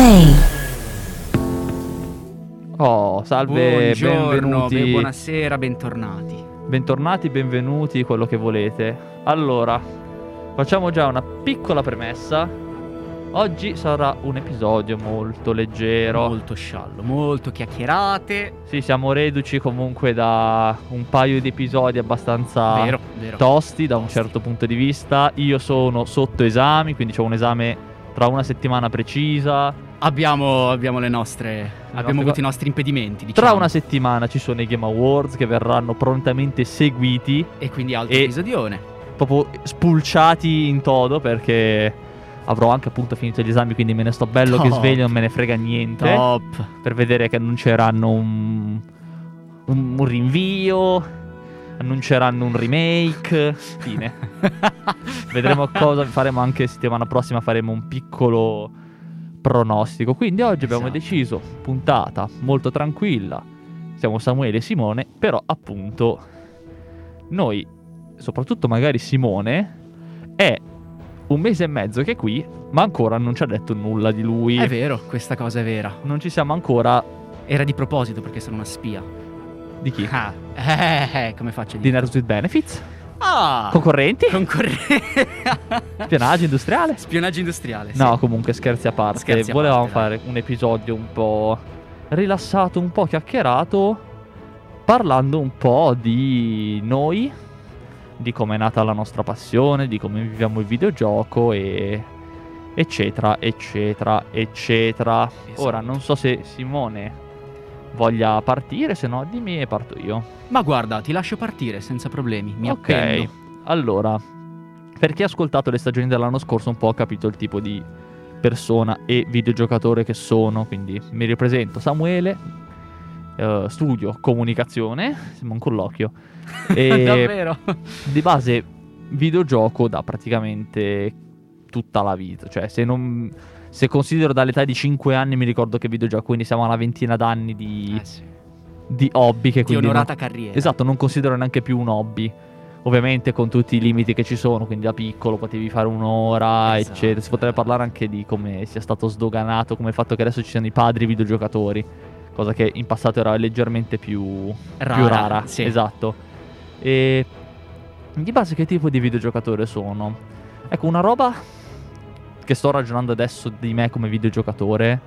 Plug and Play. Oh, salve, Buongiorno, benvenuti. be- buonasera, bentornati. Bentornati, benvenuti, quello che volete. Allora, facciamo già una piccola premessa. Oggi sarà un episodio molto leggero. Molto sciallo, molto chiacchierate. Sì, siamo reduci comunque da un paio di episodi abbastanza vero, vero. tosti da un Tosti. certo punto di vista. Io sono sotto esami, quindi ho un esame tra una settimana precisa. Abbiamo, abbiamo le nostre. abbiamo nostre avuto i nostri impedimenti, diciamo. Tra una settimana ci sono i Game Awards che verranno prontamente seguiti, E quindi altro e- episodione. proprio spulciati in todo perché avrò anche appunto finito gli esami, quindi me ne sto bello che Top. sveglio, non me ne frega niente. Top. Per vedere che annunceranno un, un, un rinvio, annunceranno un remake, fine. Vedremo cosa faremo anche settimana prossima, faremo un piccolo pronostico. Quindi oggi abbiamo Esatto. deciso, puntata molto tranquilla. Siamo Samuele e Simone, però appunto noi, soprattutto magari Simone, è un mese e mezzo che è qui, ma ancora non ci ha detto nulla di lui. È vero, questa cosa è vera. Non ci siamo ancora Era di proposito perché sono una spia. di chi? Ah, eh, eh, come faccio dire? Diners with Benefits? Ah! Concorrenti? Concorrente. Spionaggio industriale? Spionaggio industriale. sì. No, comunque scherzi a parte. Scherzi a Volevamo parte, dai. fare un episodio un po' rilassato, un po' chiacchierato, parlando un po' di noi, di come è nata la nostra passione, di come viviamo il videogioco e eccetera, eccetera, eccetera. Esatto. Ora non so se Simone voglia partire, se no dimmi e parto io. Ma guarda, ti lascio partire senza problemi. Mi ok, appendo. allora, per chi ha ascoltato le stagioni dell'anno scorso un po' ha capito il tipo di persona e videogiocatore che sono, quindi mi ripresento Samuele, eh, studio comunicazione, sembra un colloquio, e Davvero? di base videogioco da praticamente tutta la vita, cioè se non... Se considero dall'età di 5 anni mi ricordo che videogioco, quindi siamo a una ventina d'anni di, Eh sì. di hobby che Di quindi non- onorata carriera. Esatto, non considero neanche più un hobby. Ovviamente con tutti i limiti che ci sono, quindi da piccolo potevi fare un'ora, Esatto. eccetera. Si potrebbe parlare anche di come sia stato sdoganato, come il fatto che adesso ci siano i padri videogiocatori, cosa che in passato era leggermente più Rara, più rara. sì. Esatto. E di base che tipo di videogiocatore sono? Ecco, una roba che sto ragionando adesso di me come videogiocatore,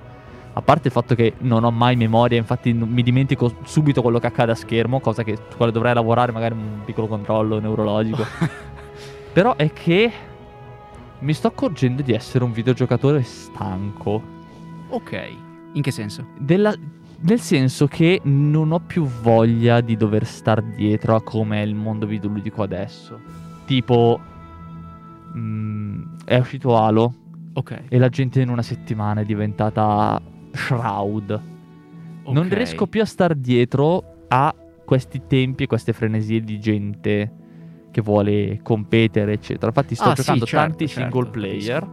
a parte il fatto che non ho mai memoria, infatti mi dimentico subito quello che accade a schermo, cosa che su quale dovrei lavorare, magari un piccolo controllo neurologico. Però è che mi sto accorgendo di essere un videogiocatore stanco. Ok. In che senso? Della- nel senso che non ho più voglia di dover star dietro a come è il mondo videoludico adesso. Tipo, mm, è uscito Halo Ok. e la gente in una settimana è diventata Shroud. Non Ok. riesco più a star dietro a questi tempi e queste frenesie di gente che vuole competere, eccetera. Infatti sto Ah, sì, giocando certo, tanti certo, single player.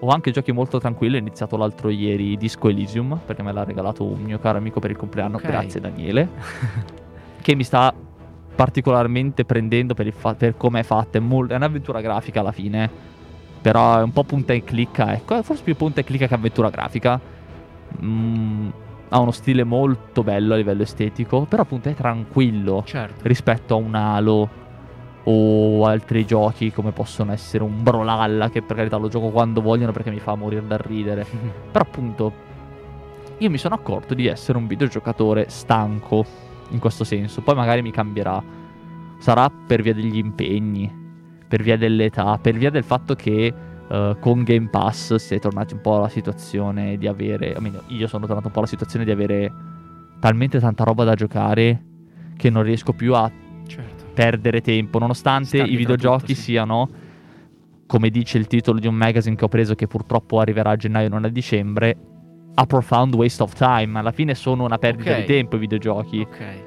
Ho anche giochi molto tranquilli. Ho iniziato l'altro ieri Disco Elysium perché me l'ha regalato un mio caro amico per il compleanno. Ok. Grazie, Daniele. che mi sta particolarmente prendendo per, il fa- per come è fatta. È, mol- è un'avventura grafica alla fine. Però è un po' punta e clicca, ecco. È Forse più punta e clicca che avventura grafica. Mm, ha uno stile molto bello a livello estetico. Però appunto è tranquillo Certo. rispetto a un Halo o altri giochi come possono essere un Brolalla che per carità lo gioco quando vogliono perché mi fa morire dal ridere. Però appunto io mi sono accorto di essere un videogiocatore stanco in questo senso. Poi magari mi cambierà. Sarà per via degli impegni, per via dell'età, per via del fatto che eh, con Game Pass si è tornati un po' alla situazione di avere, almeno io sono tornato un po' alla situazione di avere talmente tanta roba da giocare che non riesco più a certo. perdere tempo, nonostante Star i videogiochi tutto, sì. siano, come dice il titolo di un magazine che ho preso, che purtroppo arriverà a gennaio, non a dicembre, a profound waste of time. Alla fine sono una perdita Ok. di tempo i videogiochi. Ok.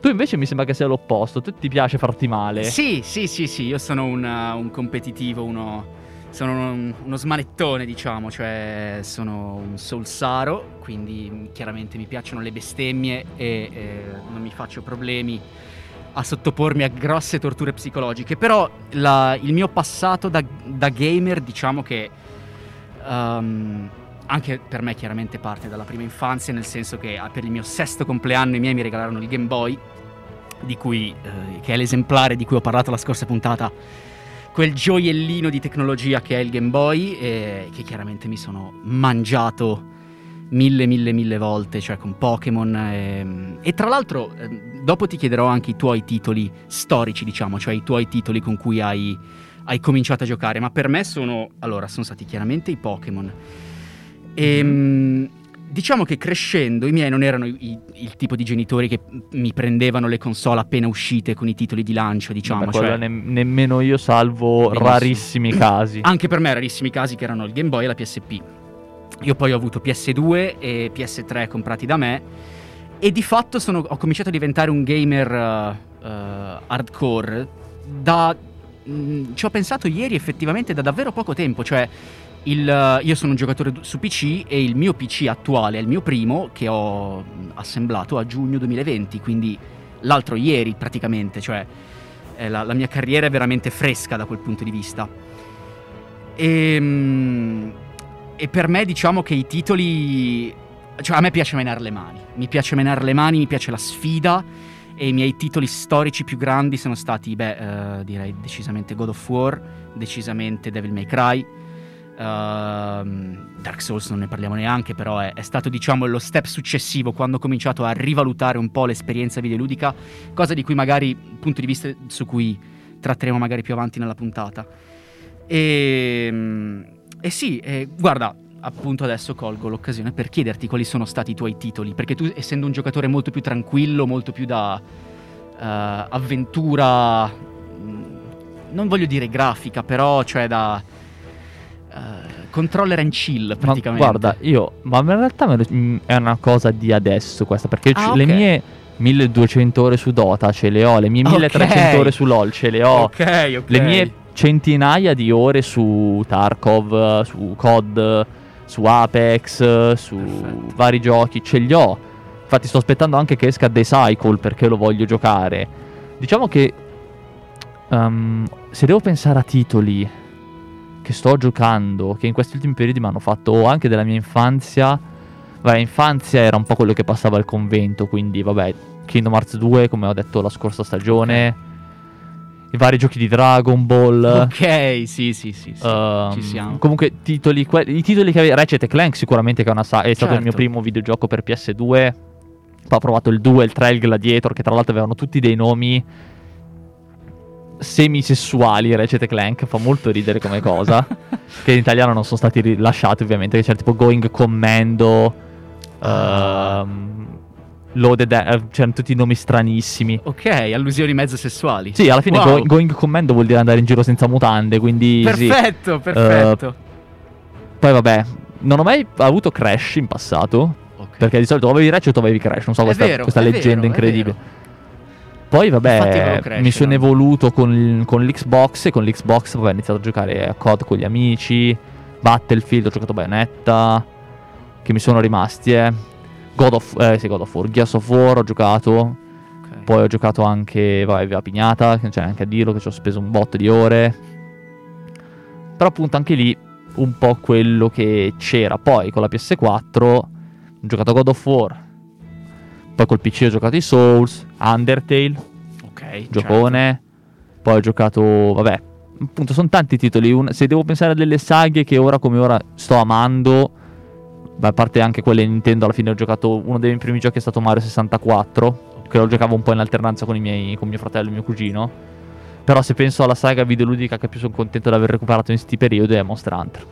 Tu invece mi sembra che sia l'opposto, tu ti piace farti male. Sì, sì, sì, sì, io sono un, uh, un competitivo, uno... Sono un- uno smanettone, diciamo, cioè sono un solsaro, quindi chiaramente mi piacciono le bestemmie e eh, non mi faccio problemi a sottopormi a grosse torture psicologiche. Però la- il mio passato da, da gamer, diciamo che um, anche per me chiaramente parte dalla prima infanzia, nel senso che ah, per il mio sesto compleanno i miei mi regalarono il Game Boy, cui, eh, che è l'esemplare di cui ho parlato la scorsa puntata, quel gioiellino di tecnologia che è il Game Boy, e che chiaramente mi sono mangiato mille, mille, mille volte, cioè con Pokémon. E, e tra l'altro, eh, dopo ti chiederò anche i tuoi titoli storici, diciamo, cioè i tuoi titoli con cui hai, hai cominciato a giocare, ma per me sono, allora, sono stati chiaramente i Pokémon. E, mm. Diciamo che crescendo i miei non erano i, il tipo di genitori che mi prendevano le console appena uscite con i titoli di lancio, diciamo. Cioè... ne- nemmeno io salvo Benissimo. rarissimi casi. Anche per me rarissimi casi che erano il Game Boy e la PSP. Io poi ho avuto PS2 e PS3 comprati da me e di fatto sono, ho cominciato a diventare un gamer uh, uh, hardcore da... Mh, mm, ci ho pensato ieri effettivamente da davvero poco tempo, cioè il, io sono un giocatore su PC e il mio PC attuale è il mio primo che ho assemblato a giugno 2020, quindi l'altro ieri praticamente, cioè la, la, mia carriera è veramente fresca da quel punto di vista. E, ehm, e per me diciamo che i titoli... Cioè a me piace menare le mani, mi piace menare le mani, mi piace la sfida e i miei titoli storici più grandi sono stati, beh, uh, direi decisamente God of War, decisamente Devil May Cry, Uh, Dark Souls non ne parliamo neanche, però è, è, stato diciamo lo step successivo quando ho cominciato a rivalutare un po' l'esperienza videoludica, cosa di cui magari, punto di vista su cui tratteremo magari più avanti nella puntata. E, ehm, e sì, eh, guarda, appunto adesso colgo l'occasione per chiederti quali sono stati i tuoi titoli, perché tu essendo un giocatore molto più tranquillo, molto più da uh, avventura, non voglio dire grafica, però cioè da Uh, controller and chill praticamente. Ma guarda, io, ma in realtà mm, è una cosa di adesso questa, perché ah, okay. le mie 1200 ore su Dota ce le ho, le mie 1300 okay. ore su LoL ce le ho, okay, le mie centinaia di ore su Tarkov, su COD, su Apex, su Perfetto. vari giochi, ce li ho. Infatti sto aspettando anche che esca The Cycle perché lo voglio giocare. Diciamo che um, se devo pensare a titoli che sto giocando, che in questi ultimi periodi mi hanno fatto anche della mia infanzia. Vabbè, infanzia era un po' quello che passava al convento, quindi vabbè, Kingdom Hearts 2, come ho detto la scorsa stagione. I vari giochi di Dragon Ball. Ok, sì, sì, sì. sì. Um, Ci siamo. Comunque, titoli, que- i titoli che avevi. Ratchet Clank, sicuramente, che è, una sa- è stato certo. il mio primo videogioco per PS2. Poi ho provato il 2, il 3, il Gladiator, che tra l'altro avevano tutti dei nomi semisessuali Ratchet Clank fa molto ridere come cosa che in italiano non sono stati rilasciati ovviamente che c'era tipo Going Commando uh, Loaded uh, c'erano tutti i nomi stranissimi ok allusioni mezzo sessuali sì alla fine wow. go- Going Commando vuol dire andare in giro senza mutande quindi perfetto sì. perfetto uh, poi vabbè non ho mai avuto Crash in passato okay. perché di solito o avevi Ratchet o avevi Crash non so questa, vero, questa leggenda vero, incredibile poi vabbè, mi sono evoluto con, con, l'Xbox e con l'Xbox vabbè, ho iniziato a giocare a COD con gli amici, Battlefield, ho giocato Bayonetta, che mi sono rimasti, eh. God of, eh, sì, God of War, Gears of War ho giocato, okay. poi ho giocato anche, vabbè, Via Pignata, c'è anche a dirlo che ci ho speso un botto di ore. Però appunto anche lì un po' quello che c'era. Poi con la PS4 ho giocato God of War, poi col PC ho giocato i Souls, Undertale. Ok. Giocone. Certo. Poi ho giocato, vabbè, appunto sono tanti titoli. Un, se devo pensare a delle saghe che ora come ora sto amando, a parte anche quelle Nintendo, alla fine ho giocato uno dei miei primi giochi è stato Mario 64, che lo giocavo un po' in alternanza con, i miei, con mio fratello e mio cugino. Però se penso alla saga videoludica che più sono contento di aver recuperato in questi periodi è Monster Hunter.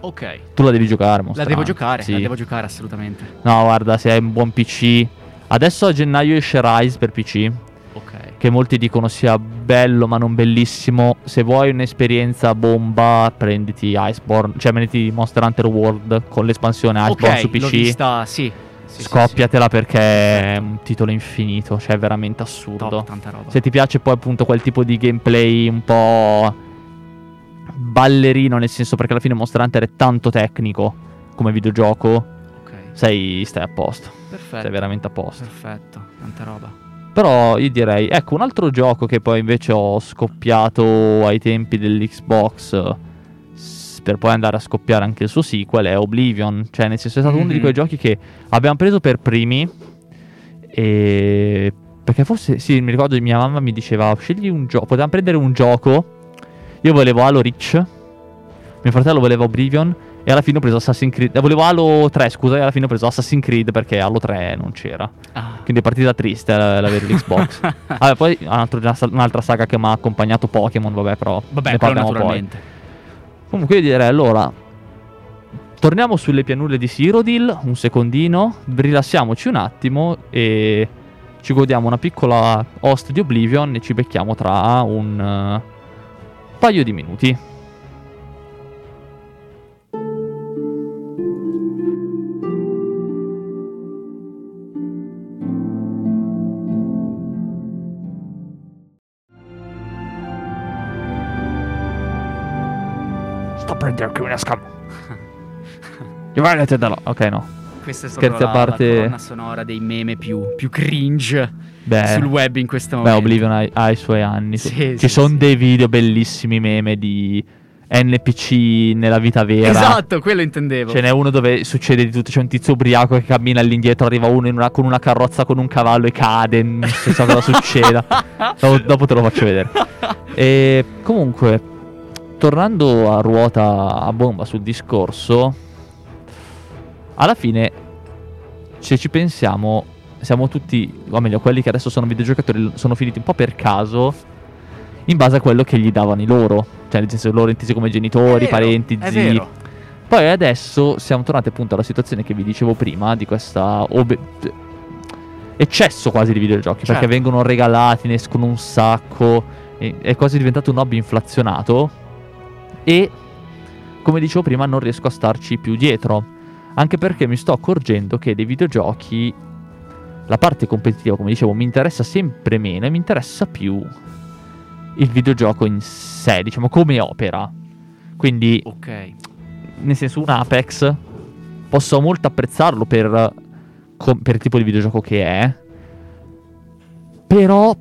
Ok. Tu la devi giocare, Monster La devo Hunter. giocare, sì. la devo giocare assolutamente. No, guarda, se hai un buon PC Adesso a gennaio esce Rise per PC. Ok. Che molti dicono sia bello ma non bellissimo. Se vuoi un'esperienza bomba, prenditi Iceborne. Cioè, prenditi Monster Hunter World con l'espansione Iceborne okay, su PC. L'ho vista, sì. sì Scoppiatela sì, sì. perché è un titolo infinito, cioè è veramente assurdo. Top, tanta roba. Se ti piace poi appunto quel tipo di gameplay un po' ballerino, nel senso perché alla fine Monster Hunter è tanto tecnico come videogioco sei, stai a posto. Perfetto. Sei veramente a posto. Perfetto, tanta roba. Però io direi, ecco, un altro gioco che poi invece ho scoppiato ai tempi dell'Xbox, per poi andare a scoppiare anche il suo sequel è Oblivion. Cioè, nel senso, è stato uno di Mhm. quei giochi che abbiamo preso per primi. E. Perché forse, sì, mi ricordo mia mamma mi diceva: scegli un gioco. Potevamo prendere un gioco. Io volevo Halo Reach. Mio fratello voleva Oblivion. E alla fine ho preso Assassin's Creed. eh, Volevo Halo 3, scusa. E alla fine ho preso Assassin's Creed perché Halo 3 non c'era. Ah. Quindi è partita triste eh, l'avere l'Xbox. Vabbè, poi altro- un'altra saga che mi ha accompagnato Pokémon, vabbè, però Vabbè, ne parliamo poi. naturalmente. Comunque io direi allora torniamo sulle pianure di Cyrodiil un secondino, rilassiamoci un attimo e ci godiamo una piccola host di Oblivion e ci becchiamo tra un eh, paio di minuti. Prendendo qui una scam. Giovanni da Ok, no. Questa è Scherzi stata a la, parte- la colonna sonora dei meme più, più cringe Beh, sul web in questo beh momento. Oblivion ha, ha i suoi anni. Sì, Ci sì, sono sì. dei video bellissimi meme di NPC nella vita vera. Esatto, quello intendevo. Ce n'è uno dove succede di tutto. C'è un tizio ubriaco che cammina all'indietro. Arriva uno in una- con una carrozza con un cavallo e cade. Non so sa cosa succeda. Dopo, dopo te lo faccio vedere. E comunque, tornando a ruota a bomba sul discorso, alla fine, se ci pensiamo, siamo tutti, o meglio, quelli che adesso sono videogiocatori, sono finiti un po' per caso in base a quello che gli davano i loro. Cioè, nel senso, loro intesi come genitori, vero, parenti, zii. Poi adesso siamo tornati appunto alla situazione che vi dicevo prima, di questa obe- eccesso quasi di videogiochi, perché Certo. vengono regalati, ne escono un sacco, è quasi diventato un hobby inflazionato e come dicevo prima non riesco a starci più dietro, anche perché mi sto accorgendo che dei videogiochi la parte competitiva, come dicevo, mi interessa sempre meno e mi interessa più il videogioco in sé, diciamo come opera. Quindi Ok. nel senso un Apex posso molto apprezzarlo per, per il tipo di videogioco che è però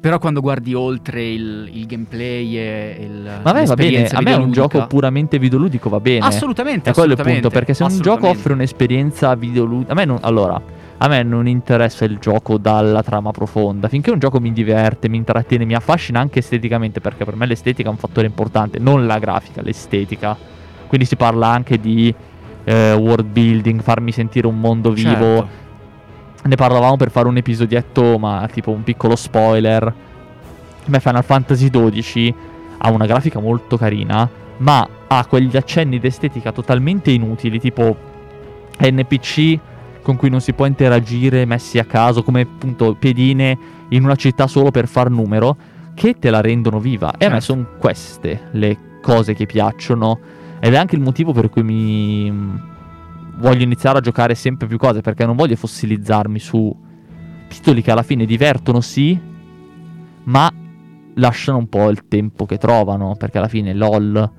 Però quando guardi oltre il, il gameplay e il a me va bene. a me è un gioco puramente videoludico va bene. Assolutamente, è quello il assolutamente, punto perché se un gioco offre un'esperienza videoludica a me non allora a me non interessa il gioco dalla trama profonda. Finché un gioco mi diverte mi intrattiene mi affascina anche esteticamente perché per me l'estetica è un fattore importante non la grafica l'estetica. Quindi si parla anche di eh, world building farmi sentire un mondo vivo Certo. Ne parlavamo per fare un episodietto, ma tipo un piccolo spoiler. A me Final Fantasy XII ha una grafica molto carina, ma ha quegli accenni d'estetica totalmente inutili, tipo NPC con cui non si può interagire, messi a caso, come appunto pedine in una città solo per far numero, che te la rendono viva. E a me Certo. sono queste le cose che piacciono. Ed è anche il motivo per cui mi voglio iniziare a giocare sempre più cose perché non voglio fossilizzarmi su titoli che alla fine divertono sì, ma lasciano un po' il tempo che trovano perché alla fine LOL,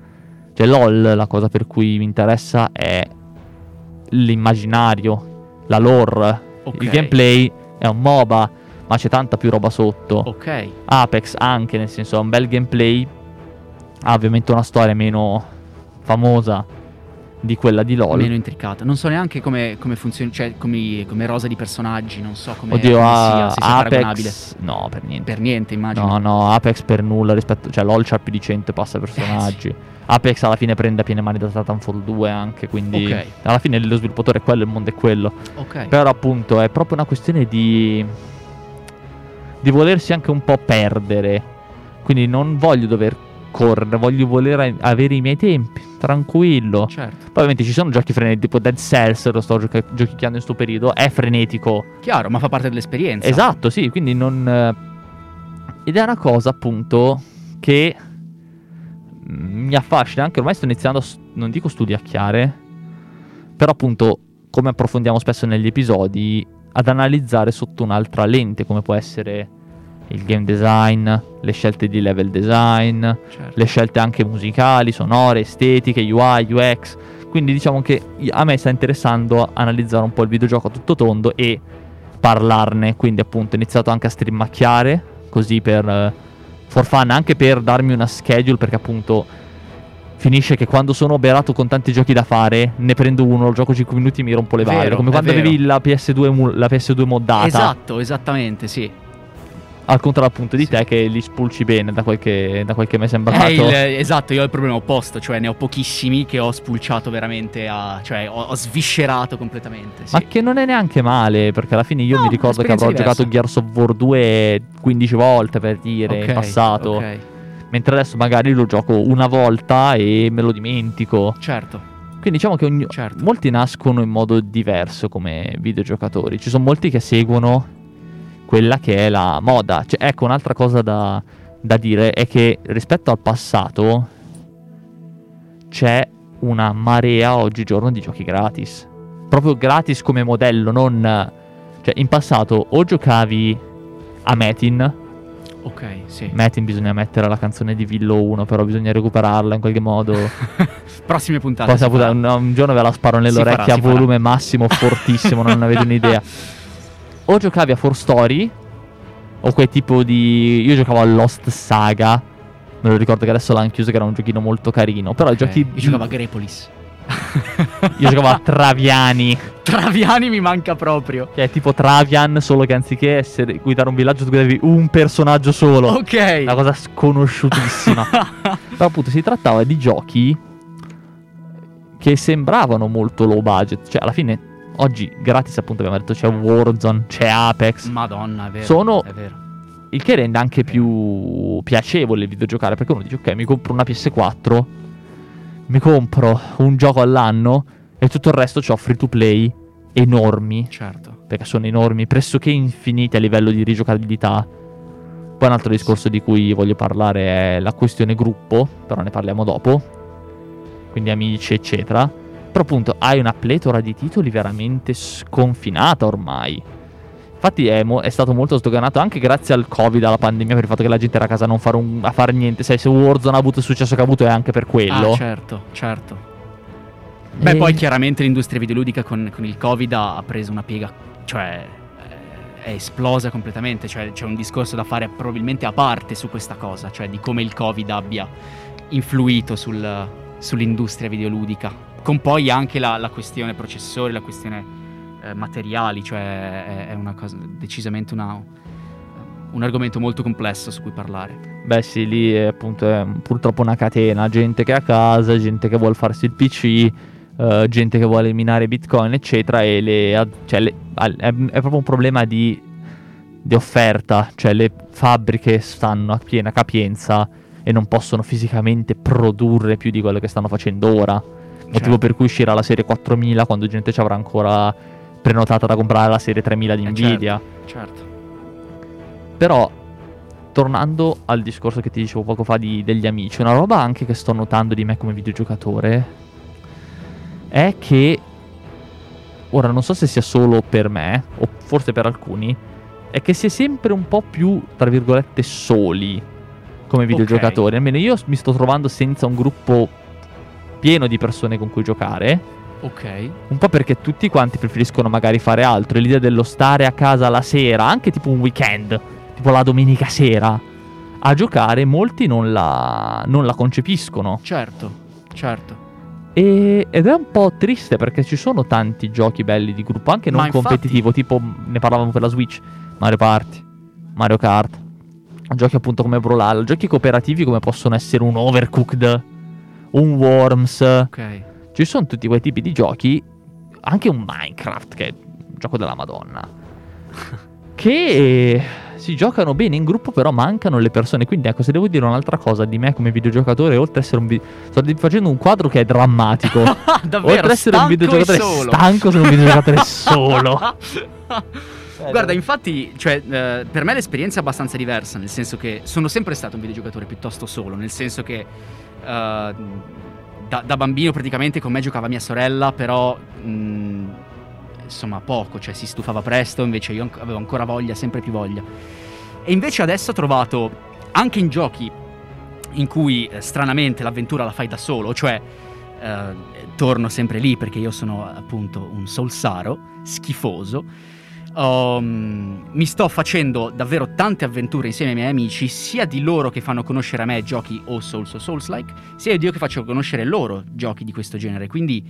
cioè LOL la cosa per cui mi interessa è l'immaginario, la lore, Ok. il gameplay è un MOBA, ma c'è tanta più roba sotto. Ok. Apex anche, nel senso ha un bel gameplay, ha ovviamente una storia meno famosa di quella di LoL. Meno intricata. Non so neanche come, come funzioni, cioè come, come rosa di personaggi, non so come, Oddio, come sia, se sia. Apex no, per niente. Per niente, immagino. No, no, Apex per nulla rispetto, cioè LoL c'ha più di 100 e passa personaggi. Apex alla fine prende a piene mani da Titanfall 2 anche, quindi Ok. alla fine lo sviluppatore è quello, il mondo è quello. Ok. Però appunto è proprio una questione di di volersi anche un po' perdere. Quindi non voglio dover correre, voglio voler avere i miei tempi, tranquillo. Certo. Poi ovviamente ci sono giochi frenetici, tipo Dead Cells, lo sto gioca- giochicchiando in sto periodo, è frenetico. Chiaro, ma fa parte dell'esperienza. Esatto, sì, quindi non... eh, Ed è una cosa appunto che mm, mi affascina, anche ormai sto iniziando, a non dico studiacchiare, però appunto, come approfondiamo spesso negli episodi, ad analizzare sotto un'altra lente, come può essere il game design, le scelte di level design, Certo. le scelte anche musicali, sonore, estetiche, UI, UX. Quindi diciamo che a me sta interessando analizzare un po' il videogioco a tutto tondo e parlarne. Quindi appunto ho iniziato anche a streamacchiare, così per eh, for fun, anche per darmi una schedule, perché appunto finisce che quando sono oberato con tanti giochi da fare, ne prendo uno, lo gioco 5 minuti e mi rompo le balle. Come quando avevi la PS2, mu- la PS2 moddata. Esatto, esattamente, sì. Al contrario appunto di Sì. te che li spulci bene da quel che, da quel che mi è È sembrato. il- esatto, io ho il problema opposto, cioè ne ho pochissimi che ho spulciato veramente a... cioè ho, ho sviscerato completamente. Sì. Ma che non è neanche male, perché alla fine io No, mi ricordo che avrò un'esperienza giocato Gears of War 2 15 volte per dire in Ok, passato. ok, Mentre adesso magari lo gioco una volta e me lo dimentico. Certo, Quindi diciamo che ogni- certo. molti nascono in modo diverso come videogiocatori. Ci sono molti che seguono quella che è la moda. Cioè, ecco, un'altra cosa da, da dire è che rispetto al passato c'è una marea oggigiorno di giochi gratis. Proprio gratis come modello, non... Cioè, in passato o giocavi a Metin, Ok, sì. Metin bisogna mettere la canzone di Villo 1, però bisogna recuperarla in qualche modo. Prossime puntate. Poi farà. un, un giorno ve la sparo farà, si a farà. volume massimo, fortissimo, non avete un'idea. O giocavi a For Story, o quel tipo di... Io giocavo a Lost Saga, me lo ricordo che adesso l'hanno chiuso, che era un giochino molto carino. Però i Ok, giochi... Io giocavo a Grepolis. Io giocavo a Traviani, Traviani mi manca proprio. che è tipo Travian, solo che anziché essere guidare un villaggio tu guidavi un personaggio solo. Ok. Una cosa sconosciutissima. Però appunto si trattava di giochi che sembravano molto low budget. Cioè, alla fine, oggi gratis, appunto, abbiamo detto c'è Warzone, c'è Apex. Madonna, è vero. Sono- È vero. Il che rende anche più piacevole il videogiocare. Perché uno dice, ok, mi compro una PS4, mi compro un gioco all'anno e tutto il resto c'ho free to play enormi. Certo. Perché sono enormi, pressoché infiniti a livello di rigiocabilità. Poi un altro discorso di cui voglio parlare è la questione gruppo, però ne parliamo dopo. Quindi amici, eccetera. Però appunto hai una pletora di titoli veramente sconfinata ormai. Infatti è, mo- è stato molto sdoganato anche grazie al Covid, alla pandemia, per il fatto che la gente era a casa a non fare, un- a fare niente. Sai, se Warzone ha avuto il successo che ha avuto è anche per quello. Ah, certo, certo. Beh, E- poi chiaramente l'industria videoludica con, con il Covid ha, ha preso una piega, cioè è esplosa completamente, cioè c'è un discorso da fare probabilmente a parte su questa cosa, cioè di come il Covid abbia influito sul- sull'industria videoludica, con poi anche la, la questione processori, la questione eh, materiali, cioè è, è una cosa, decisamente una- un argomento molto complesso su cui parlare. Beh sì, lì è appunto è purtroppo una catena, gente che è a casa, gente che vuole farsi il PC, eh, gente che vuole minare bitcoin, eccetera, e le, cioè, le- è, è proprio un problema di, di offerta, cioè le fabbriche stanno a piena capienza e non possono fisicamente produrre più di quello che stanno facendo ora, motivo Certo. per cui uscirà la serie 4000 quando gente ci avrà ancora prenotata da comprare la serie 3000 di Eh, Nvidia. Certo. Però, tornando al discorso che ti dicevo poco fa di- degli amici, una roba anche che sto notando di me come videogiocatore è che, ora non so se sia solo per me, o forse per alcuni, è che si è sempre un po' più, tra virgolette, soli come videogiocatori. Almeno io mi sto trovando senza un gruppo pieno di persone con cui giocare. Ok. Un po' perché tutti quanti preferiscono magari fare altro. E l'idea dello stare a casa la sera, anche tipo un weekend, tipo la domenica sera, a giocare, molti non la, non la concepiscono. Certo, certo. E- ed è un po' triste perché ci sono tanti giochi belli di gruppo, anche non Ma infatti- competitivo, tipo ne parlavamo per la Switch, Mario Party, Mario Kart, giochi appunto come Brawlhalla, giochi cooperativi come possono essere un Overcooked, un Worms. Ok. Ci sono tutti quei tipi di giochi, anche un Minecraft, che è un gioco della Madonna, che si giocano bene in gruppo, però mancano le persone. Quindi, ecco, se devo dire un'altra cosa di me come videogiocatore, oltre ad essere un vi- sto facendo un quadro che è drammatico. Davvero, oltre ad essere un videogiocatore solo. stanco, sono un videogiocatore solo. Guarda, infatti, cioè, eh, per me l'esperienza è abbastanza diversa, nel senso che sono sempre stato un videogiocatore piuttosto solo, nel senso che eh, da, da bambino praticamente con me giocava mia sorella, però mh, insomma poco, cioè si stufava presto, invece io avevo ancora voglia, sempre più voglia. E invece adesso ho trovato anche in giochi in cui eh, stranamente l'avventura la fai da solo, cioè eh, torno sempre lì perché io sono appunto un solsaro schifoso. Um, mi sto facendo davvero tante avventure insieme ai miei amici, sia di loro che fanno conoscere a me giochi o Souls o Souls-like, sia io che faccio conoscere loro giochi di questo genere. Quindi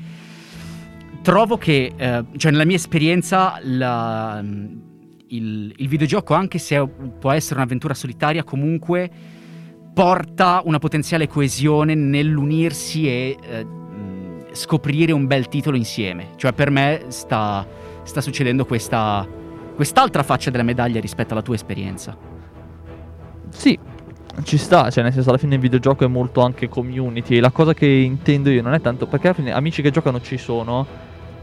trovo che, eh, cioè nella mia esperienza, la, il, il videogioco, anche se può essere un'avventura solitaria, comunque porta una potenziale coesione nell'unirsi e eh, scoprire un bel titolo insieme. Cioè per me sta, sta succedendo questa, quest'altra faccia della medaglia rispetto alla tua esperienza. Sì, ci sta, cioè nel senso alla fine il videogioco è molto anche community. La cosa che intendo io non è tanto perché alla fine amici che giocano ci sono,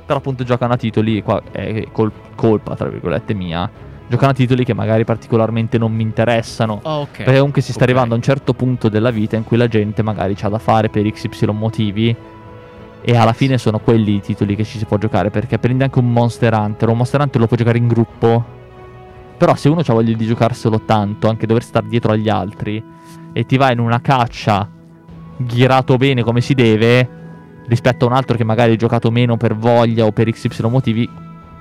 però appunto giocano a titoli, qua è col- colpa tra virgolette mia giocano a titoli che magari particolarmente non mi interessano. Oh, okay. Perché comunque si sta okay. arrivando a un certo punto della vita in cui la gente magari c'ha da fare per XY motivi. E alla fine sono quelli i titoli che ci si può giocare. Perché prendi anche un Monster Hunter. Un Monster Hunter lo puoi giocare in gruppo. Però se uno ha voglia di giocarselo tanto, anche dover stare dietro agli altri, e ti vai in una caccia ghirato bene come si deve, rispetto a un altro che magari hai giocato meno per voglia o per XY motivi,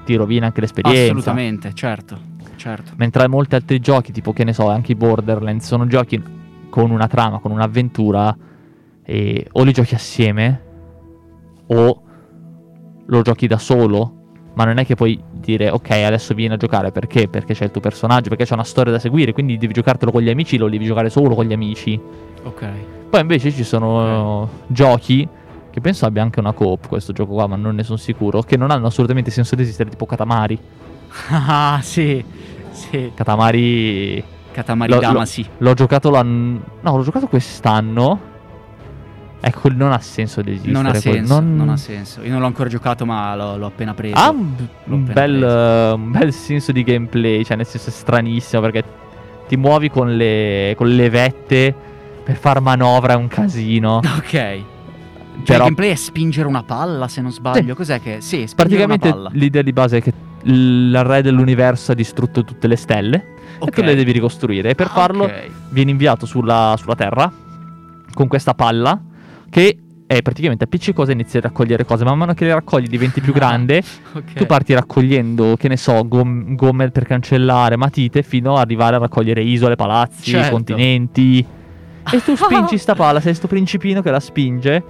ti rovina anche l'esperienza. Assolutamente, certo certo. Mentre molti altri giochi, tipo che ne so, anche i Borderlands, sono giochi con una trama, con un'avventura, e o li giochi assieme, o lo giochi da solo. Ma non è che puoi dire, ok, adesso vieni a giocare perché? Perché c'è il tuo personaggio, perché c'è una storia da seguire, quindi devi giocartelo con gli amici, lo devi giocare solo con gli amici. Ok. Poi invece ci sono okay. giochi che penso abbia anche una coop questo gioco qua, ma non ne sono sicuro, che non hanno assolutamente senso di esistere, tipo Katamari. Ah, sì. Sì. Katamari. Katamari l'ho, Dama, sì. L'ho giocato l'anno. No, l'ho giocato quest'anno. Ecco, non ha senso di esistere. Non ha senso, non... non... ha senso. Io non l'ho ancora giocato, ma l'ho, l'ho appena preso. Ha un, un, bel, uh, un, bel, senso di gameplay, cioè nel senso è stranissimo perché ti muovi con le, con le vette per far manovra, è un casino. Ok. Cioè, Però... il gameplay è spingere una palla, se non sbaglio. Sì. Cos'è che... Sì, Praticamente l'idea di base è che il re dell'universo ha distrutto tutte le stelle okay. e tu le devi ricostruire. E per ah, farlo okay. vieni inviato sulla, sulla, Terra con questa palla che è praticamente appiccicosa e inizi a raccogliere cose. Man mano che le raccogli diventi più grande, okay. tu parti raccogliendo, che ne so, gom- gomme per cancellare, matite, fino ad arrivare a raccogliere isole, palazzi, certo. continenti. E tu spingi sta palla, sei sto principino che la spinge.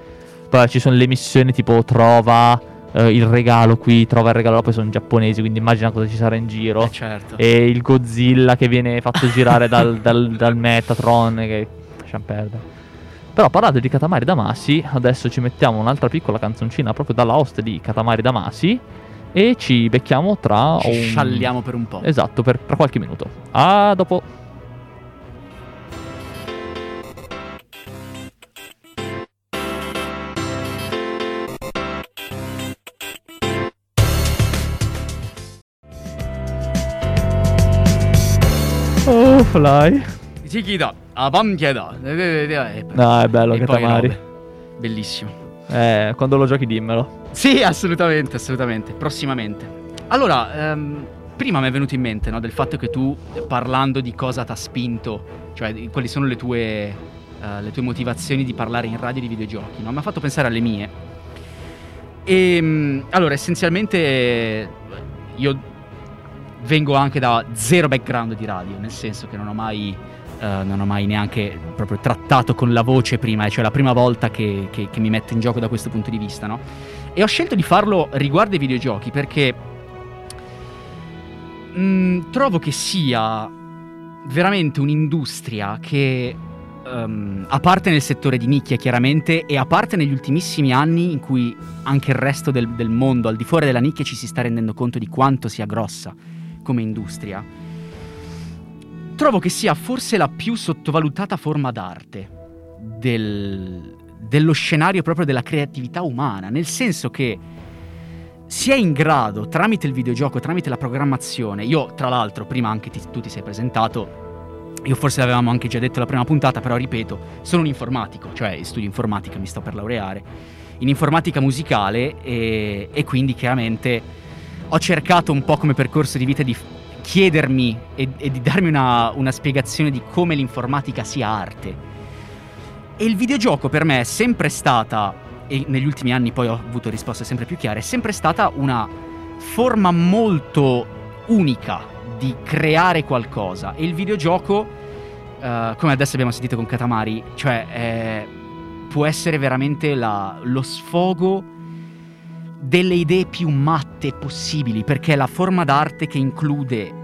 Poi ci sono le missioni tipo trova Uh, il regalo qui, trova il regalo, poi sono giapponesi, quindi immagina cosa ci sarà in giro. Eh certo. E il Godzilla che viene fatto girare dal, dal, dal, Metatron, che lasciamo perdere. Però parlando di Katamari Damacy, adesso ci mettiamo un'altra piccola canzoncina proprio dalla host di Katamari Damacy e ci becchiamo tra... Ci un... scialliamo per un po'. Esatto, per, tra qualche minuto. A dopo. Oh, fly. Chikida, Abamchieda. No, è bello Katamari. Bellissimo. Eh, quando lo giochi dimmelo. Sì, assolutamente, assolutamente. Prossimamente. Allora, ehm, prima mi è venuto in mente, no, del fatto che tu, parlando di cosa ti ha spinto, cioè di, quali sono le tue, uh, le tue motivazioni di parlare in radio di videogiochi, no? Mi ha fatto pensare alle mie. E, ehm, allora, essenzialmente, io vengo anche da zero background di radio, nel senso che non ho mai, uh, non ho mai neanche proprio trattato con la voce prima, cioè la prima volta che, che, che mi metto in gioco da questo punto di vista, no? E ho scelto di farlo riguardo ai videogiochi perché mh, mm, trovo che sia veramente un'industria che Um, a parte nel settore di nicchia chiaramente e a parte negli ultimissimi anni in cui anche il resto del, del, mondo al di fuori della nicchia ci si sta rendendo conto di quanto sia grossa come industria, trovo che sia forse la più sottovalutata forma d'arte del, dello scenario proprio della creatività umana, nel senso che si è in grado, tramite il videogioco, tramite la programmazione, io tra l'altro, prima anche ti, tu ti sei presentato, io forse l'avevamo anche già detto la prima puntata, però ripeto, sono un informatico, cioè studio informatica, mi sto per laureare, in informatica musicale e, e quindi chiaramente ho cercato un po' come percorso di vita di chiedermi e, e di darmi una, una spiegazione di come l'informatica sia arte. E il videogioco per me è sempre stata, e negli ultimi anni poi ho avuto risposte sempre più chiare, è sempre stata una forma molto unica di creare qualcosa e il videogioco, eh, come adesso abbiamo sentito con Katamari, cioè eh, può essere veramente la- lo sfogo delle idee più matte possibili, perché è la forma d'arte che include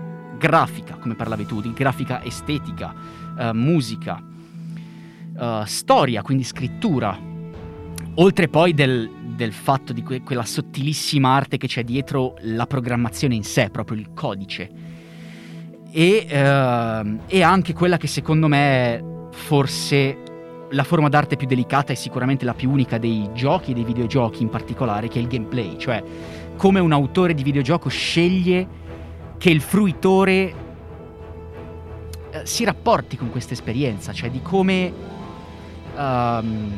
grafica, come parlavi tu, di grafica estetica, eh, musica, eh, storia, quindi scrittura, oltre poi del, del fatto di que- quella sottilissima arte che c'è dietro la programmazione in sé, proprio il codice. E, ehm, e anche quella che secondo me è forse la forma d'arte più delicata e sicuramente la più unica dei giochi e dei videogiochi in particolare, che è il gameplay, cioè come un autore di videogioco sceglie che il fruitore eh, si rapporti con questa esperienza, cioè di come, ehm,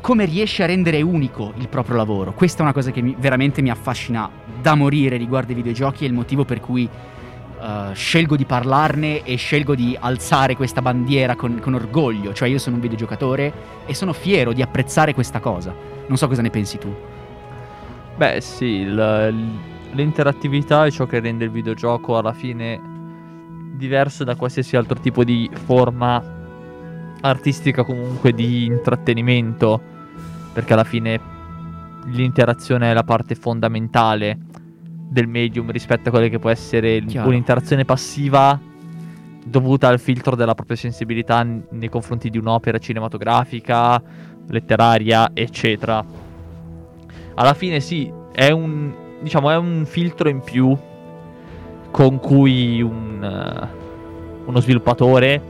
come riesce a rendere unico il proprio lavoro. Questa è una cosa che mi- veramente mi affascina da morire riguardo ai videogiochi e il motivo per cui eh, scelgo di parlarne e scelgo di alzare questa bandiera con, con orgoglio. Cioè io sono un videogiocatore e sono fiero di apprezzare questa cosa. Non so cosa ne pensi tu. Beh, sì, il- l'interattività è ciò che rende il videogioco alla fine diverso da qualsiasi altro tipo di forma artistica, comunque di intrattenimento, perché alla fine l'interazione è la parte fondamentale del medium rispetto a quella che può essere Chiaro. un'interazione passiva dovuta al filtro della propria sensibilità nei confronti di un'opera cinematografica, letteraria, eccetera. Alla fine sì, è un diciamo è un filtro in più con cui un, eh, uno sviluppatore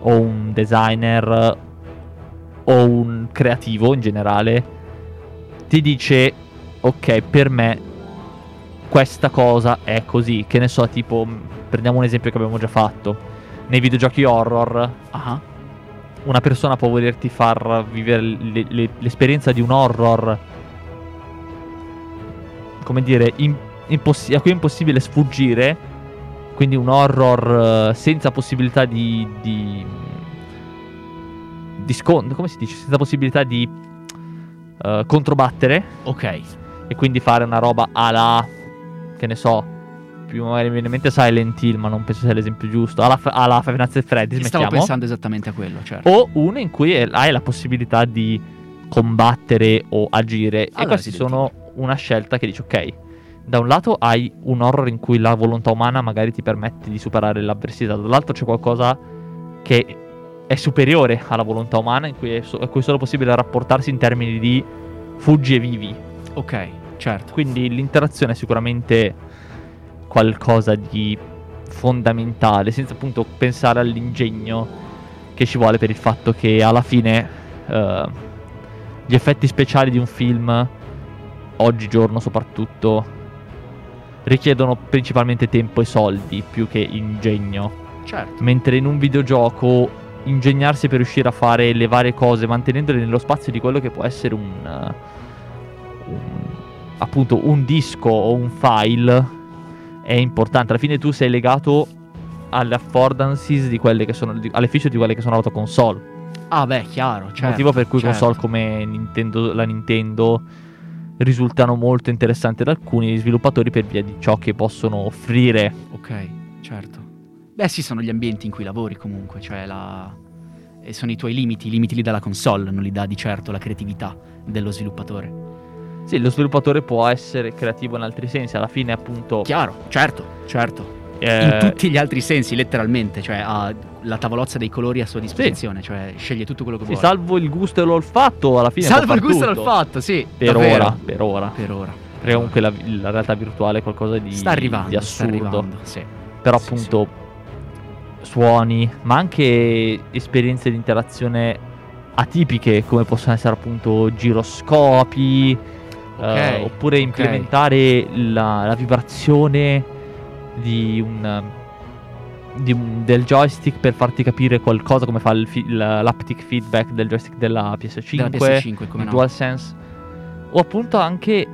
o un designer o un creativo in generale ti dice ok per me questa cosa è così. Che ne so tipo prendiamo un esempio che abbiamo già fatto. Nei videogiochi horror Ah, una persona può volerti far vivere le- le- l'esperienza di un horror come dire in- impossi- a cui è impossibile sfuggire quindi un horror eh, senza possibilità di di, di scon- come si dice senza possibilità di eh, controbattere ok. e quindi fare una roba alla che ne so più magari mi viene in mente Silent Hill ma non penso sia l'esempio giusto alla, alla Five Nights at Freddy's Stavo mettiamo pensando esattamente a quello, certo. o uno in cui hai la possibilità di combattere o agire. e Allora, questi sì, sono una scelta che dici, ok, da un lato hai un horror in cui la volontà umana magari ti permette di superare l'avversità, dall'altro c'è qualcosa che è superiore alla volontà umana, in cui è, so- cui è solo possibile rapportarsi in termini di fuggi e vivi. Ok, certo. Quindi l'interazione è sicuramente qualcosa di fondamentale, senza appunto pensare all'ingegno che ci vuole per il fatto che alla fine eh, gli effetti speciali di un film, oggigiorno soprattutto, richiedono principalmente tempo e soldi più che ingegno. Certo. Mentre in un videogioco ingegnarsi per riuscire a fare le varie cose mantenendole nello spazio di quello che può essere un, eh, un- appunto un disco o un file è importante. Alla fine tu sei legato alle affordances di quelle che sono alle feature di quelle che sono l'autoconsole. Ah, beh, chiaro, certo. motivo per cui certo. console come Nintendo, la Nintendo risultano molto interessanti ad alcuni sviluppatori per via di ciò che possono offrire. Ok, certo. Beh, sì, sono gli ambienti in cui lavori comunque, cioè la... e sono i tuoi limiti, i limiti li dà la console, non li dà di certo la creatività dello sviluppatore. Sì, lo sviluppatore può essere creativo in altri sensi, alla fine appunto Chiaro, certo, certo. Eh, In tutti gli altri sensi, letteralmente, cioè ha la tavolozza dei colori a sua disposizione, cioè sceglie tutto quello che sì, vuole. salvo il gusto e l'olfatto, alla fine Salvo il gusto tutto. del fatto, sì. Per davvero. ora, per ora. Per ora. Perché comunque la, la realtà virtuale è qualcosa di, sta arrivando, di sta assurdo. arrivando, sì. Però Sì, appunto suoni, ma anche esperienze di interazione atipiche come possono essere appunto giroscopi, Ok, eh, oppure ok. implementare la, la vibrazione di un, di un- del joystick per farti capire qualcosa come fa il fi- la- l'haptic feedback del joystick della PS5, Della PS5, come il no. DualSense o appunto anche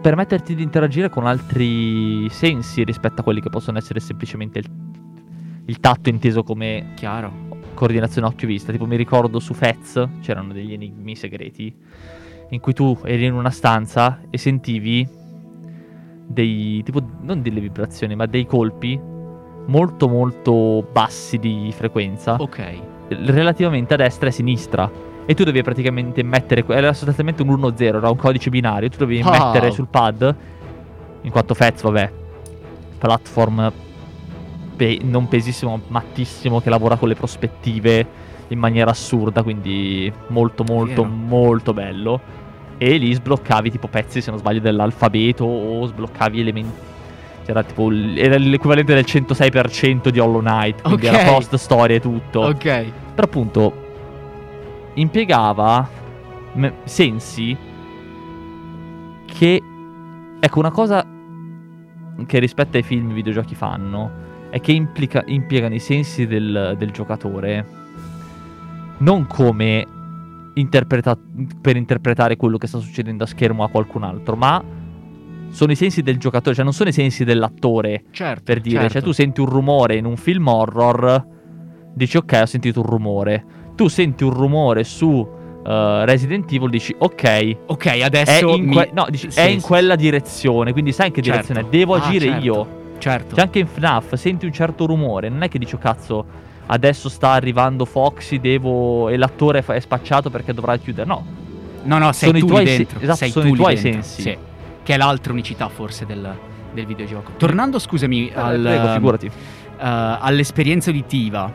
permetterti di interagire con altri sensi rispetto a quelli che possono essere semplicemente il, il tatto inteso come Chiaro. coordinazione occhio-vista. Tipo mi ricordo su Fez c'erano degli enigmi segreti in cui tu eri in una stanza e sentivi dei tipo non delle vibrazioni, ma dei colpi molto molto bassi di frequenza Ok. relativamente a destra e a sinistra. E tu dovevi praticamente mettere. Era sostanzialmente un 1-0, era un codice binario. Tu dovevi Wow. mettere sul pad. In quanto Fez, vabbè. Platform pe- non pesissimo, mattissimo. Che lavora con le prospettive in maniera assurda. Quindi molto, molto, Vero. molto bello. E lì sbloccavi tipo pezzi, se non sbaglio, dell'alfabeto. O sbloccavi elementi. C'era tipo. Era l'equivalente del 106% di Hollow Knight. Quindi Ok. era post storia e tutto. Ok. Però appunto impiegava me- sensi che ecco una cosa che rispetto ai film ai videogiochi fanno è che implica- impiegano i sensi del, del giocatore non come interpreta- per interpretare quello che sta succedendo a schermo a qualcun altro, ma sono i sensi del giocatore, cioè non sono i sensi dell'attore Certo. per dire, certo. cioè tu senti un rumore in un film horror, dici ok, ho sentito un rumore. Tu senti un rumore su eh, Resident Evil, dici ok, Ok, è adesso in, mi- que- no, dici, Sì, è in sì, quella direzione, quindi sai in che Certo. direzione devo Ah, agire certo. io. Certo. Cioè anche in FNAF senti un certo rumore, non è che dici "Oh, cazzo, adesso sta arrivando Foxy, devo e l'attore è spacciato perché dovrà chiudere. No, No, no, sei Sono i tu tuoi lì se- dentro. esatto, sei sono tu i tuoi dentro, sensi. Sì. Che è l'altra unicità forse del, del videogioco. Tornando, scusami, al, Eh, prego, figurati. eh, all'esperienza uditiva,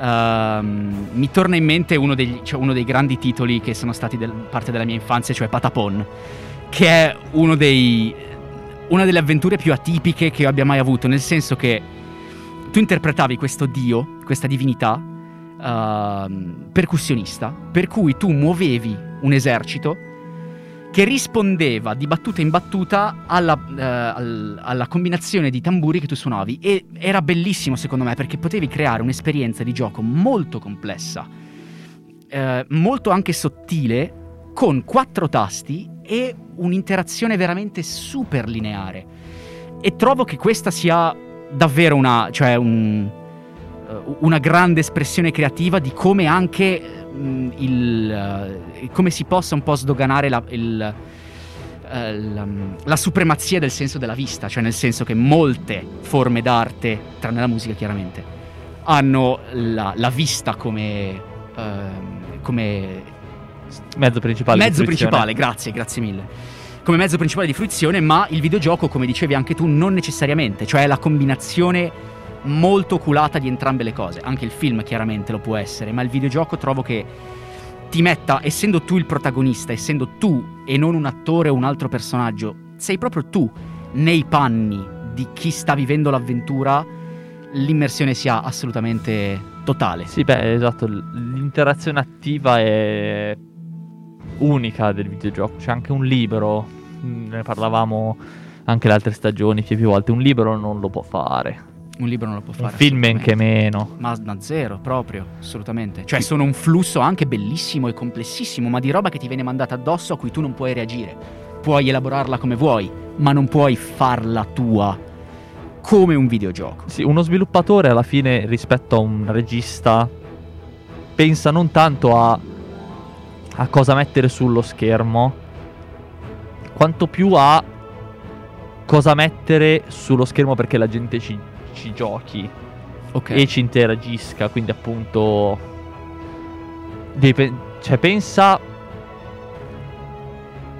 ehm, mi torna in mente uno, degli- cioè uno dei grandi titoli che sono stati del- parte della mia infanzia, cioè Patapon, che è uno dei, una delle avventure più atipiche che io abbia mai avuto, nel senso che tu interpretavi questo dio, questa divinità, ehm, percussionista, per cui tu muovevi un esercito che rispondeva di battuta in battuta alla, al- alla combinazione di tamburi che tu suonavi e era bellissimo secondo me perché potevi creare un'esperienza di gioco molto complessa, eh, molto anche sottile, con quattro tasti e un'interazione veramente super lineare. E trovo che questa sia davvero una, cioè un, eh, una grande espressione creativa di come anche mh, il, eh, come si possa un po' sdoganare la, il, eh, la, la supremazia del senso della vista, cioè nel senso che molte forme d'arte, tranne la musica chiaramente, hanno la, la vista come, ehm, come Mezzo principale. mezzo principale, grazie, grazie mille. Come mezzo principale di fruizione, ma il videogioco, come dicevi anche tu, non necessariamente, cioè la combinazione molto oculata di entrambe le cose. Anche il film chiaramente lo può essere, ma il videogioco trovo che ti metta, essendo tu il protagonista, essendo tu e non un attore o un altro personaggio, sei proprio tu nei panni di chi sta vivendo l'avventura, l'immersione sia assolutamente totale. Sì, beh, esatto. L'interazione attiva è unica del videogioco. C'è anche un libro. Mm, Ne parlavamo anche le altre stagioni più più volte. Un libro non lo può fare. Un libro non lo può Un fare. film assolutamente. anche meno. Ma da zero, proprio, assolutamente. Cioè, sono un flusso anche bellissimo e complessissimo, ma di roba che ti viene mandata addosso a cui tu non puoi reagire. Puoi elaborarla come vuoi, ma non puoi farla tua come un videogioco. Sì, uno sviluppatore alla fine rispetto a un regista pensa non tanto a, a cosa mettere sullo schermo, quanto più a cosa mettere sullo schermo perché la gente ci, ci giochi Ok. e ci interagisca. Quindi, appunto, pe- cioè, pensa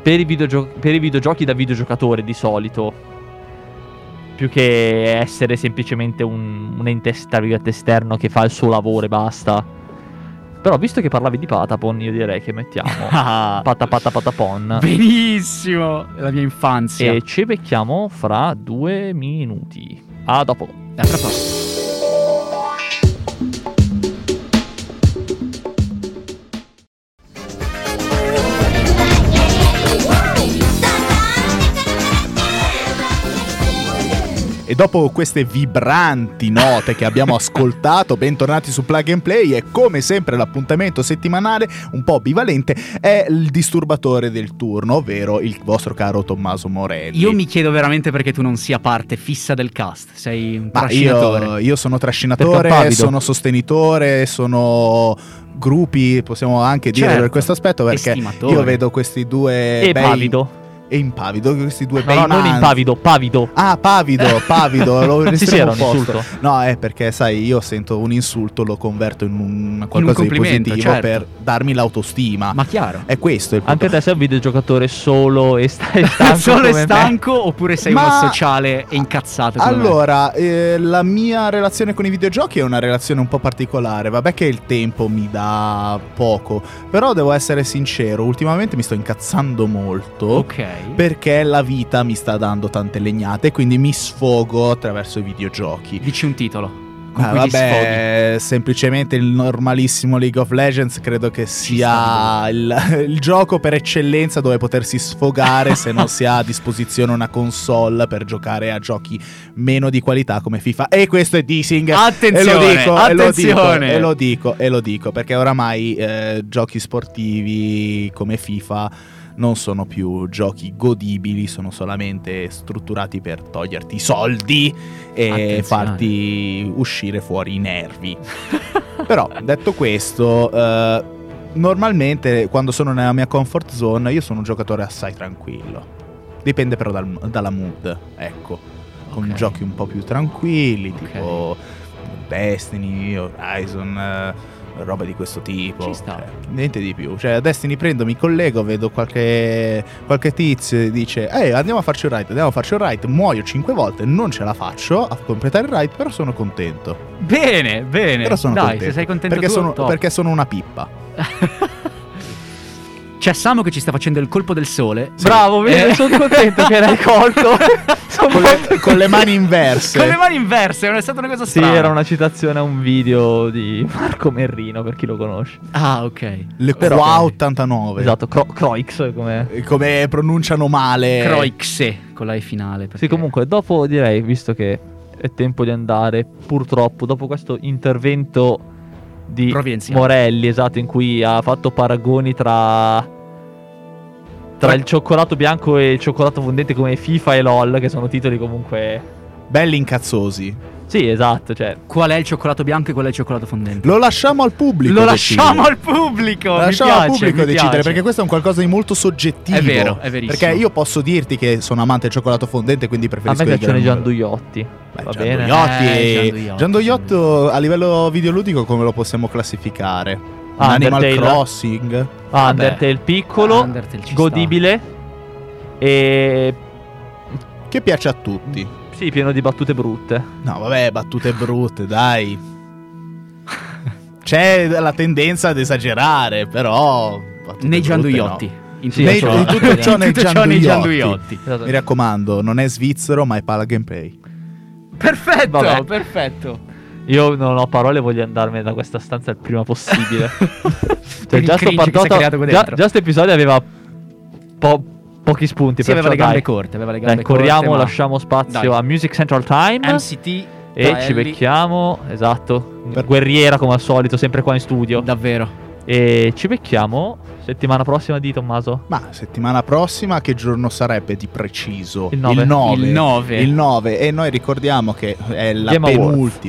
per i, videogio- per i videogiochi da videogiocatore di solito. Più che essere semplicemente un, un ente esterno che fa il suo lavoro e basta. Però, visto che parlavi di Patapon, io direi che mettiamo Ah, Pata Pata Patapon. benissimo! La mia infanzia. E ci becchiamo fra due minuti. A dopo. A tra poco. Dopo queste vibranti note che abbiamo ascoltato, bentornati su Plug and Play e come sempre l'appuntamento settimanale, un po' bivalente, è il disturbatore del turno, ovvero il vostro caro Tommaso Morelli. Io mi chiedo veramente perché tu non sia parte fissa del cast. Sei un Ma trascinatore. io, io sono trascinatore, sono sostenitore, sono gruppi, possiamo anche dire Certo. per questo aspetto, perché Estimatore. io vedo questi due e bei... pavido. E impavido. Questi due No, bei no, non impavido, pavido. Ah, pavido, pavido, lo Sì, sì, era un insulto. No, è perché, sai, io sento un insulto, lo converto in un qualcosa di complimento, positivo certo. per darmi l'autostima. Ma chiaro. È questo il punto. Anche te sei un videogiocatore solo e stai stanco Solo come è me? stanco oppure sei Ma- uno sociale e incazzato? Allora, eh, la mia relazione con i videogiochi è una relazione un po' particolare. Vabbè che il tempo mi dà poco, però devo essere sincero, ultimamente mi sto incazzando molto. Ok. Perché la vita mi sta dando tante legnate, quindi mi sfogo attraverso i videogiochi. Dici un titolo. Ah, vabbè, semplicemente il normalissimo League of Legends credo che sia il, il gioco per eccellenza dove potersi sfogare se non si ha a disposizione una console per giocare a giochi meno di qualità come FIFA. E questo è dissing. Attenzione, e lo dico, e lo dico, attenzione. e lo dico, e lo dico, perché oramai eh, giochi sportivi come FIFA non sono più giochi godibili, sono solamente strutturati per toglierti i soldi e Attenzione. farti uscire fuori i nervi. Però, detto questo, eh, normalmente quando sono nella mia comfort zone io sono un giocatore assai tranquillo. Dipende però dal- dalla mood, ecco. Con Ok. giochi un po' più tranquilli, Ok. tipo Destiny, Horizon, eh, roba di questo tipo. Ci sta. Cioè, niente di più. Cioè, a Destiny prendo, mi collego, vedo qualche, qualche tizio e dice: Ehi, andiamo a farci un ride, andiamo a farci un ride. Muoio 5 volte, non ce la faccio a completare il ride, però sono contento. Bene, bene. Però sono Dai, contento. se sei contento perché tu, sono, perché sono una pippa. C'è Samu che ci sta facendo il colpo del sole. Bravo, vedi, Eh. sono contento che l'hai colto. Con molto- le, con le mani inverse. Con le mani inverse, non è stata una cosa Sì, strana. era una citazione a un video di Marco Merrino, per chi lo conosce. Ah, ok. Le Però- qua 89. Esatto, Cro- Croix, come... Come pronunciano male. Croixe con la E finale. Sì, perché- comunque, dopo direi, visto che è tempo di andare, purtroppo, dopo questo intervento di. Morelli, esatto, in cui ha fatto paragoni tra... Tra il cioccolato bianco e il cioccolato fondente come FIFA e LOL, che sono titoli comunque... Belli incazzosi. Sì, esatto, cioè... Qual è il cioccolato bianco e qual è il cioccolato fondente? Lo lasciamo al pubblico. Lo decidere. lasciamo al pubblico. Lo lasciamo piace, al pubblico decidere piace. perché questo è un qualcosa di molto soggettivo. È vero, è verissimo. Perché io posso dirti che sono amante del cioccolato fondente, quindi A preferisco me piacciono i gianduiotti. Beh, Va Gian bene? Eh, Gian Duiotti. Gian Duiotti, a livello videoludico come lo possiamo classificare? Animal Undertale. Crossing? Ah, Vabbè. Undertale piccolo, Undertale godibile e... Che piace a tutti. Sì, pieno di battute brutte. No, vabbè, battute brutte, dai. C'è la tendenza ad esagerare, però... Nei gianduiotti. no. In Nei- tutto in ciò. tutto ciò nei nei gianduiotti. gianduiotti. Mi raccomando, non è svizzero, ma è pala gameplay. Perfetto, Vabbè. perfetto. Io non ho parole, voglio andarmene da questa stanza il prima possibile. cioè, già sto partito, già, già sto episodio aveva po- pochi spunti. Sì, aveva le gambe dai. corte, aveva le gambe Dai, corriamo, corte, ma- lasciamo spazio Dai. a Music Central Time. MCT e da ci becchiamo, esatto. Per- Guerriera come al solito, sempre qua in studio. Davvero. E ci becchiamo settimana prossima di Tommaso. Ma settimana prossima che giorno sarebbe di preciso? Il nove. Il 9. Il 9. Il 9. E noi ricordiamo che è la Game Awards.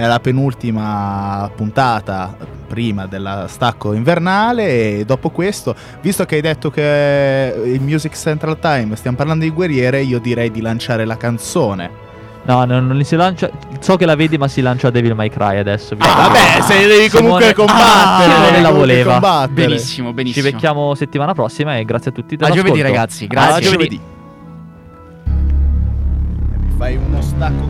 È la penultima puntata prima della stacco invernale e dopo questo, visto che hai detto che il Music Central Time stiamo parlando di guerriere, io direi di lanciare la canzone. No, no, non si lancia. So che la vedi, ma si lancia Devil May Cry adesso. Ah, vabbè, se devi comunque Simone- combattere, Simone devi la voleva. combattere. Benissimo, Ci benissimo. becchiamo settimana prossima e grazie a tutti A giovedì, ragazzi. Grazie. A giovedì. giovedì. Mi fai uno stacco